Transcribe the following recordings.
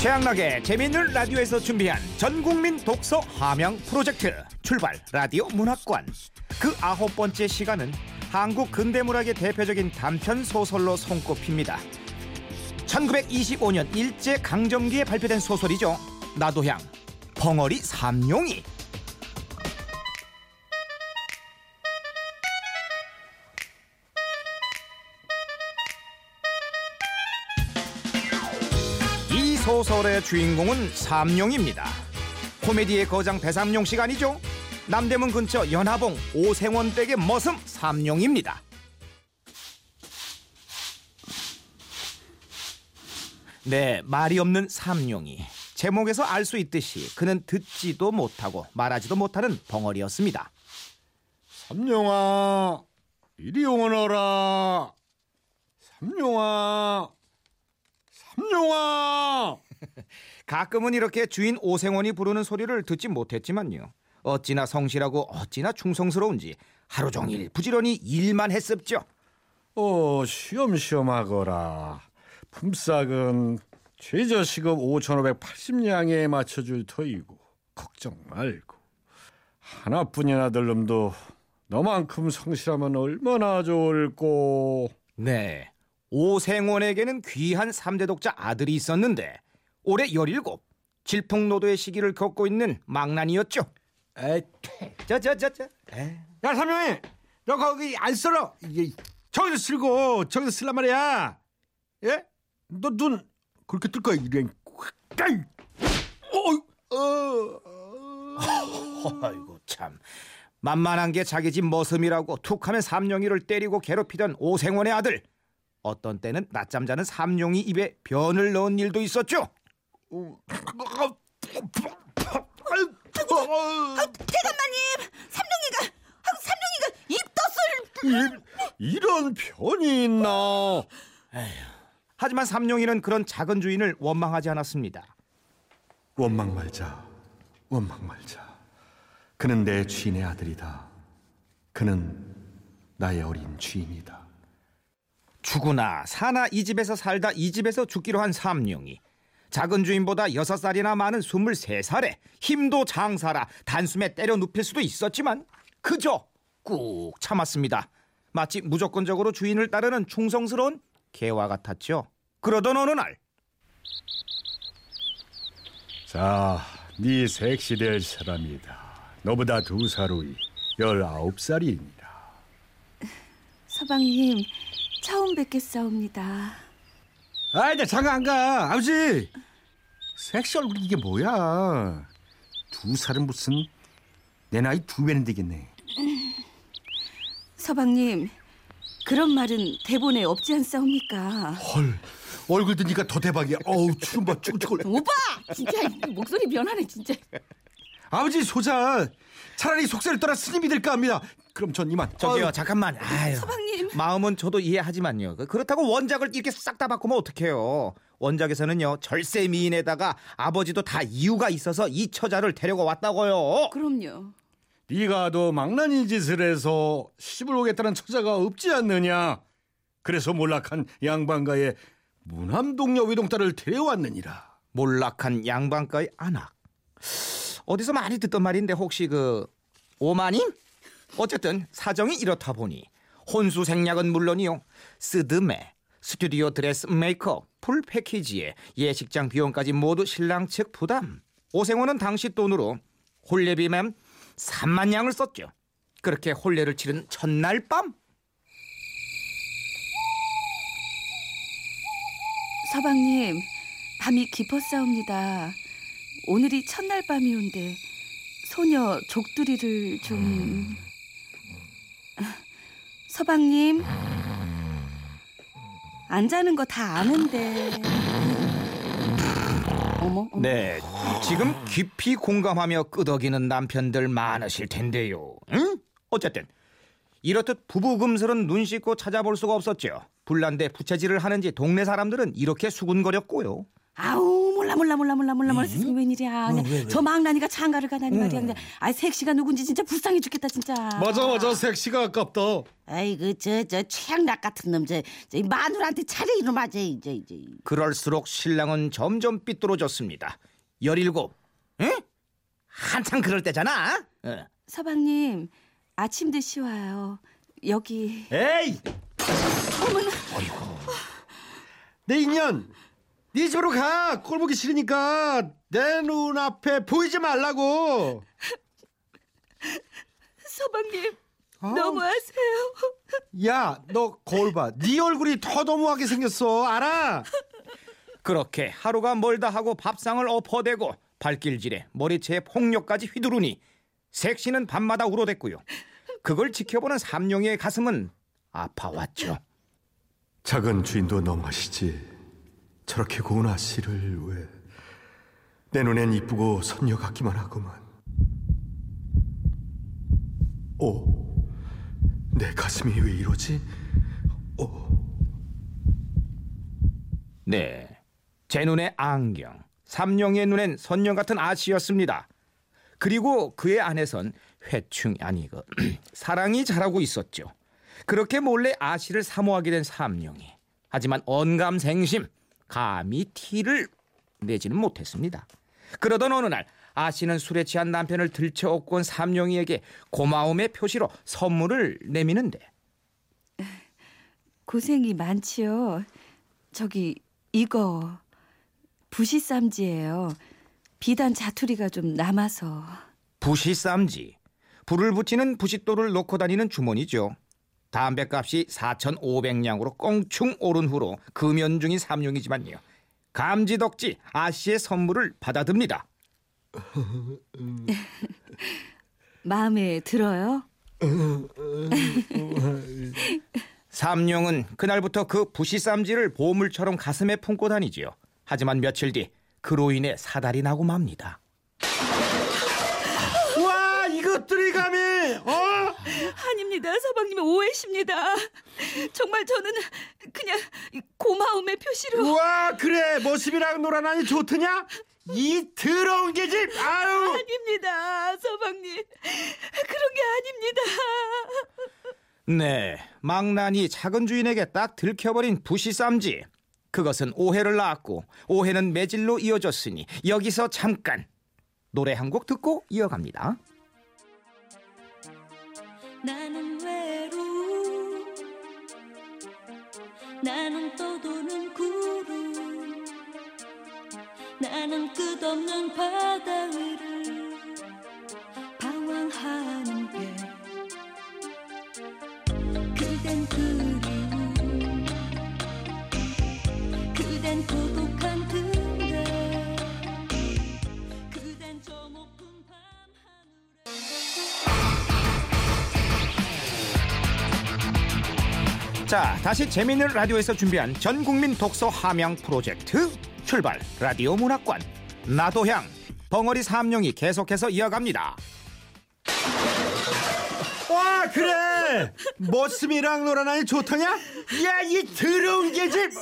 최양락의 재미있는 라디오에서 준비한 전국민 독서 함양 프로젝트 출발 라디오 문학관 그 아홉 번째 시간은 한국 근대문학의 대표적인 단편 소설로 손꼽힙니다. 1925년 일제 강점기에 발표된 소설이죠. 나도향 벙어리 삼룡이 소설의 주인공은 삼룡입니다. 코미디의 거장 배삼룡 시간이죠. 남대문 근처 연하봉 오생원 댁의 머슴 삼룡입니다. 네, 말이 없는 삼룡이 제목에서 알 수 있듯이 그는 듣지도 못하고 말하지도 못하는 벙어리였습니다. 삼룡아 이리 오너라 삼룡아 삼룡아 가끔은 이렇게 주인 오생원이 부르는 소리를 듣지 못했지만요. 어찌나 성실하고 어찌나 충성스러운지 하루 종일 부지런히 일만 했었죠. 어 쉬엄쉬엄하거라 품삯은 최저 시급 5,580냥에 맞춰줄 터이고 걱정 말고 하나뿐인 아들놈도 너만큼 성실하면 얼마나 좋을꼬 네. 오생원에게는 귀한 삼대 독자 아들이 있었는데 올해 17 질풍노도의 시기를 겪고 있는 망난이었죠. 에이 저저저저. 야 삼룡이 너 거기 안 쓸어 이게 저기서 쓸고 저기서 쓸란 말이야 예? 너 눈 그렇게 뜰 거야 이래 까이 어, 어, 어. 아이고 참. 만만한 게 자기 집 머슴이라고 툭하면 삼룡이를 때리고 괴롭히던 오생원의 아들. 어떤 때는 낮잠 자는 삼룡이 입에 변을 넣은 일도 있었죠. 대감마님 삼룡이가 삼룡이가 입 떴을 이, 이런 편이 있나 하지만 삼룡이는 그런 작은 주인을 원망하지 않았습니다. 원망 말자 원망 말자 그는 내 주인의 아들이다 그는 나의 어린 주인이다 죽으나 사나 이 집에서 살다 이 집에서 죽기로 한 삼룡이 작은 주인보다 여섯 살이나 많은 스물세 살에 힘도 장사라 단숨에 때려 눕힐 수도 있었지만 그저 꾹 참았습니다. 마치 무조건적으로 주인을 따르는 충성스러운 개와 같았죠. 그러던 어느 날 자, 네 색시 될 사람이다. 너보다 두 살 후이 열아홉 살이니라. 서방님 처음 뵙겠사옵니다 아이, 나 장가 안 가. 아버지. 섹시 얼굴 이게 뭐야? 두 살은 무슨 내 나이 두 배는 되겠네. 서방님 그런 말은 대본에 없지 않사옵니까 헐, 얼굴도 니가 더 대박이야. 어우, 주름 봐, 쭈글쭈글. 오빠 진짜 목소리 변하네 진짜 아버지 소자. 차라리 속세를 떠나 스님이 될까 합니다. 그럼 전 이만. 저기요 아유, 잠깐만 아유, 서방님 마음은 저도 이해하지만요 그- 그렇다고 원작을 이렇게 싹 다 바꾸면 어떡해요 원작에서는요 절세 미인에다가 아버지도 다 이유가 있어서 이 처자를 데려가 왔다고요 그럼요 네가 더 망나니 짓을 해서 시집을 오겠다는 처자가 없지 않느냐. 그래서 몰락한 양반가의 무남동녀 외동딸을 데려왔느니라. 몰락한 양반가의 아낙. 어디서 많이 듣던 말인데 혹시 그 오마님? 어쨌든 사정이 이렇다 보니 혼수 생략은 물론이요 스드메, 스튜디오 드레스 메이크업, full 패키지에 예식장 비용까지 모두 신랑 측 부담. 오생원은 당시 돈으로 혼례비만 3만 양을 썼죠. 그렇게 혼례를 치른 첫날 밤 서방님 밤이 깊었사옵니다 오늘이 첫날 밤이온데 소녀 족두리를 좀 서방님 안 자는 거 다 아는데 어머, 어머. 네, 지금 깊이 공감하며 끄덕이는 남편들 많으실 텐데요. 응? 어쨌든 이렇듯 부부금슬은 눈 씻고 찾아볼 수가 없었죠. 불난데 부채질을 하는지 동네 사람들은 이렇게 수군거렸고요. 아우 몰라 몰라 몰라 몰라 몰라 몰라 세상에 웬일이야 그냥 왜, 왜? 저 망나니가 장가를 가다니 말이야 근데 아 색시가 누군지 진짜 불쌍해 죽겠다 진짜 맞아 맞아 색시가 아깝다. 아이고 저 저 최양락 같은 놈저 저 마누라한테 차례 이놈아 저 이제 이제 그럴수록 신랑은 점점 삐뚤어졌습니다. 열일곱, 응? 한창 그럴 때잖아. 어. 서방님 아침 드시 와요 여기 에이! 내 인연, 네 집으로 가. 꼴 보기 싫으니까 내 눈앞에 보이지 말라고. 서방님 아, 너무하세요 야, 너 거울 봐. 네 얼굴이 더 너무하게 생겼어. 알아? 그렇게 하루가 멀다 하고 밥상을 엎어대고 발길질에 머리채에 폭력까지 휘두르니 색시는 밤마다 울어댔고요. 그걸 지켜보는 삼룡이의 가슴은 아파왔죠. 작은 주인도 너무하시지. 저렇게 고운 아씨를 왜? 내 눈엔 이쁘고 선녀 같기만 하구만. 오, 내 가슴이 왜 이러지? 오, 네, 제 눈에 안경, 삼룡이의 눈엔 선녀 같은 아씨였습니다. 그리고 그의 안에선 회충 아니 그 사랑이 자라고 있었죠. 그렇게 몰래 아씨를 사모하게 된 삼룡이. 하지만 언감생심 감히 티를 내지는 못했습니다. 그러던 어느 날 아씨는 술에 취한 남편을 들쳐업고 온 삼룡이에게 고마움의 표시로 선물을 내미는데 고생이 많지요 저기 이거 부시쌈지예요 비단 자투리가 좀 남아서 부시쌈지 불을 붙이는 부싯돌을 놓고 다니는 주머니죠. 담배값이 4,500냥으로 껑충 오른 후로 금연 중인 삼룡이지만요. 감지덕지 아씨의 선물을 받아듭니다. 마음에 들어요? 삼룡은 그날부터 그 부시쌈지를 보물처럼 가슴에 품고 다니지요. 하지만 며칠 뒤 그로 인해 사달이 나고 맙니다. 와, 이것들이 감히, 어? 아닙니다. 서방님 오해십니다. 정말 저는 그냥 고마움의 표시로 와, 그래. 모습이랑 놀아나니 좋더냐? 이 더러운 계집, 아유! 아닙니다. 서방님 그런 게 아닙니다. 네, 망나니 작은 주인에게 딱 들켜버린 부시쌈지. 그것은 오해를 낳았고 오해는 매질로 이어졌으니 여기서 잠깐 노래 한 곡 듣고 이어갑니다. 나는 외로움 나는 떠도는 구름. 나는 끝없는 바다 위를 자, 다시 재미있는 라디오에서 준비한 전 국민 독서 함양 프로젝트 출발 라디오 문학관 나도향 벙어리 삼룡이 계속해서 이어갑니다. 와, 그래. 모습이랑 놀아나니 좋더냐? 야, 이 더러운 계집!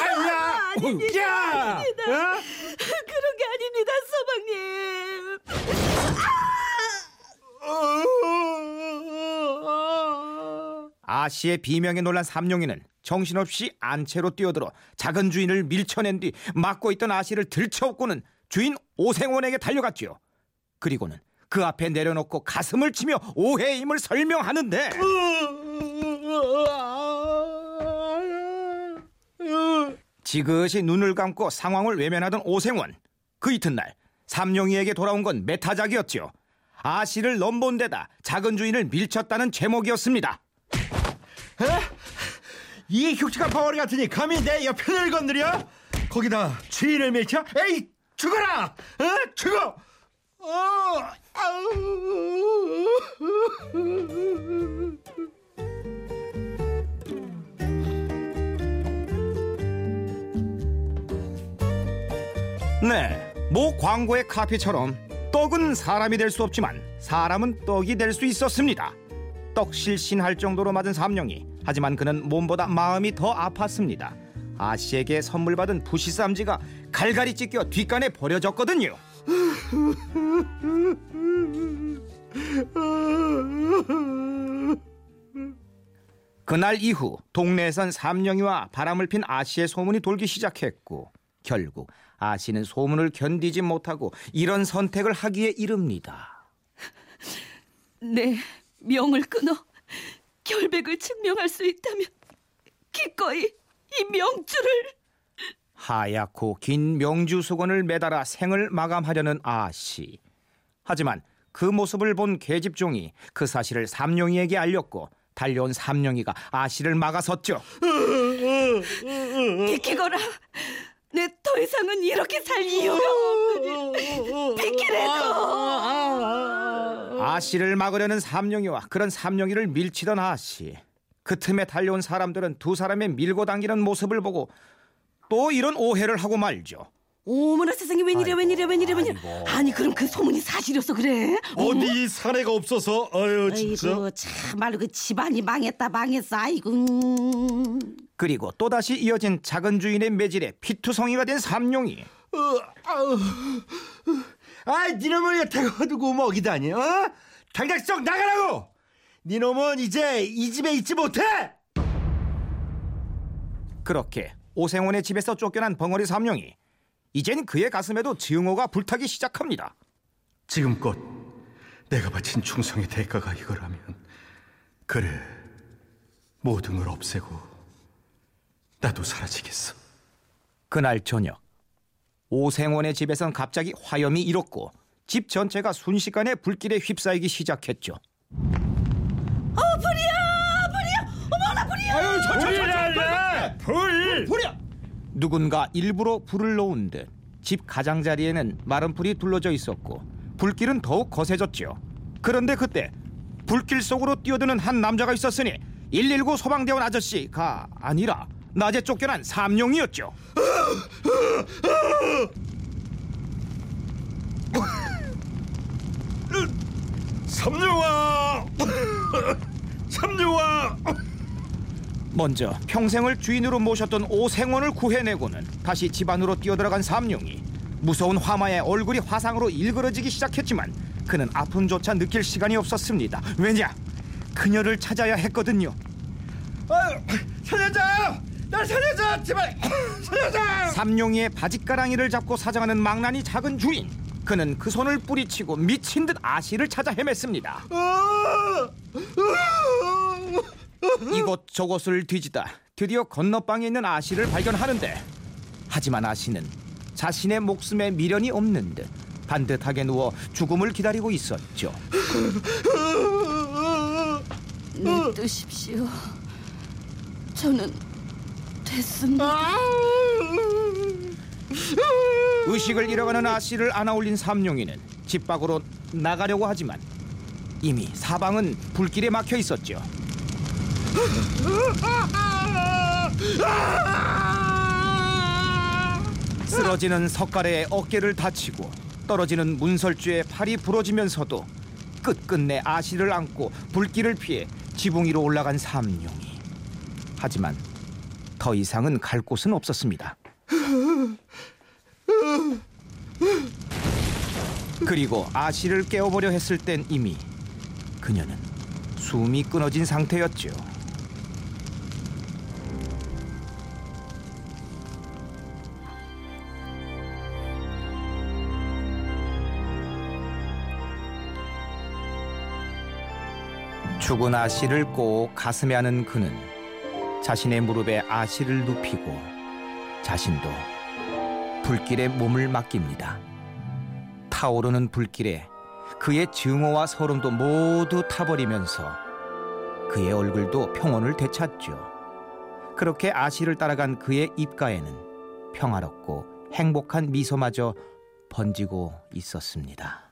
아야! 아닙니다. 야! 아닙니다. 어? 그런 게 아닙니다, 서방님. 아씨의 비명에 놀란 삼룡이는 정신없이 안채로 뛰어들어 작은 주인을 밀쳐낸 뒤 막고 있던 아씨를 들쳐업고는 주인 오생원에게 달려갔지요. 그리고는 그 앞에 내려놓고 가슴을 치며 오해의 힘을 설명하는데 지그시 눈을 감고 상황을 외면하던 오생원. 그 이튿날 삼룡이에게 돌아온 건 메타작이었지요. 아씨를 넘본 데다 작은 주인을 밀쳤다는 제목이었습니다. 이 흉측한 벙어리 같으니 감히 내 여편을 건드려? 거기다 주인을 밀쳐? 에이 죽어라! 어? 죽어! 어! 네, 모 광고의 카피처럼 떡은 사람이 될 수 없지만 사람은 떡이 될 수 있었습니다. 떡 실신할 정도로 맞은 삼룡이 하지만 그는 몸보다 마음이 더 아팠습니다. 아 씨에게 선물 받은 부시쌈지가 갈갈이 찢겨 뒷간에 버려졌거든요. 그날 이후 동네에선 삼령이와 바람을 핀 아씨의 소문이 돌기 시작했고 결국 아씨는 소문을 견디지 못하고 이런 선택을 하기에 이릅니다. 내 명을 끊어 결백을 증명할 수 있다면 기꺼이 이 명주를 하얗고 긴 명주 수건을 매달아 생을 마감하려는 아씨. 하지만 그 모습을 본 계집종이 그 사실을 삼룡이에게 알렸고 달려온 삼룡이가 아씨를 막아섰죠. 비키거라 내 더 이상은 이렇게 살 이유가 없으니 비키래도 아씨를 막으려는 삼룡이와 그런 삼룡이를 밀치던 아씨. 그 틈에 달려온 사람들은 두 사람의 밀고 당기는 모습을 보고 또 이런 오해를 하고 말죠. 어머나 세상에 웬일이야 웬일이야 웬일이야 웬일이야 아이고. 아니 그럼 그 소문이 사실이었어 그래? 어디 사내가 없어서 아유 진짜. 아이고 참말로 그 집안이 망했다 망했어 아이고 음. 그리고 또다시 이어진 작은 주인의 매질에 피투성이가 된 삼룡이. 어, 아우. 아, 니놈을 여태고 두고 먹이다니, 어? 당장 썩 나가라고! 니놈은 이제 이 집에 있지 못해! 그렇게 오생원의 집에서 쫓겨난 벙어리 삼룡이 이젠 그의 가슴에도 증오가 불타기 시작합니다. 지금껏 내가 바친 충성의 대가가 이거라면 그래 모든 걸 없애고 나도 사라지겠어. 그날 저녁 오생원의 집에선 갑자기 화염이 일었고 집 전체가 순식간에 불길에 휩싸이기 시작했죠. 아유, 저, 저, 저, 저, 불! 불이야! 누군가 일부러 불을 놓은 듯 집 가장자리에는 마른 불이 둘러져 있었고 불길은 더욱 거세졌죠. 그런데 그때 불길 속으로 뛰어드는 한 남자가 있었으니 119 소방대원 아저씨가 아니라 낮에 쫓겨난 삼룡이었죠. 삼룡아! 삼룡아! 먼저 평생을 주인으로 모셨던 오생원을 구해내고는 다시 집 안으로 뛰어들어간 삼룡이 무서운 화마에 얼굴이 화상으로 일그러지기 시작했지만 그는 아픔조차 느낄 시간이 없었습니다. 왜냐? 그녀를 찾아야 했거든요. 아유, 살려줘! 날 살려줘! 제발! 살려줘! 삼룡이의 바짓가랑이를 잡고 사정하는 망나니 작은 주인. 그는 그 손을 뿌리치고 미친 듯 아씨를 찾아 헤맸습니다. 아! 이곳 저곳을 뒤지다 드디어 건너방에 있는 아씨를 발견하는데 하지만 아씨는 자신의 목숨에 미련이 없는 듯 반듯하게 누워 죽음을 기다리고 있었죠. 내뜨십시오 저는 됐습니다 의식을 잃어가는 아씨를 안아올린 삼룡이는 집 밖으로 나가려고 하지만 이미 사방은 불길에 막혀 있었죠. 쓰러지는 석가래의 어깨를 다치고 떨어지는 문설주에 팔이 부러지면서도 끝끝내 아씨를 안고 불길을 피해 지붕 위로 올라간 삼룡이. 하지만 더 이상은 갈 곳은 없었습니다. 그리고 아씨를 깨워보려 했을 땐 이미 그녀는 숨이 끊어진 상태였죠. 죽은 아씨를 꼭 가슴에 안은 그는 자신의 무릎에 아씨를 눕히고 자신도 불길에 몸을 맡깁니다. 타오르는 불길에 그의 증오와 서름도 모두 타버리면서 그의 얼굴도 평온을 되찾죠. 그렇게 아씨를 따라간 그의 입가에는 평화롭고 행복한 미소마저 번지고 있었습니다.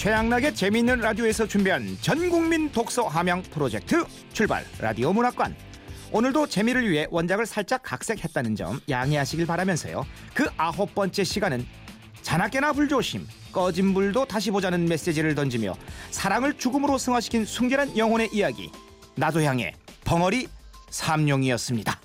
최양락의 재미있는 라디오에서 준비한 전국민 독서 함양 프로젝트 출발 라디오 문학관. 오늘도 재미를 위해 원작을 살짝 각색했다는 점 양해하시길 바라면서요. 그 아홉 번째 시간은 자나깨나 불조심, 꺼진 불도 다시 보자는 메시지를 던지며 사랑을 죽음으로 승화시킨 순결한 영혼의 이야기 나도 향해 벙어리 삼룡이었습니다.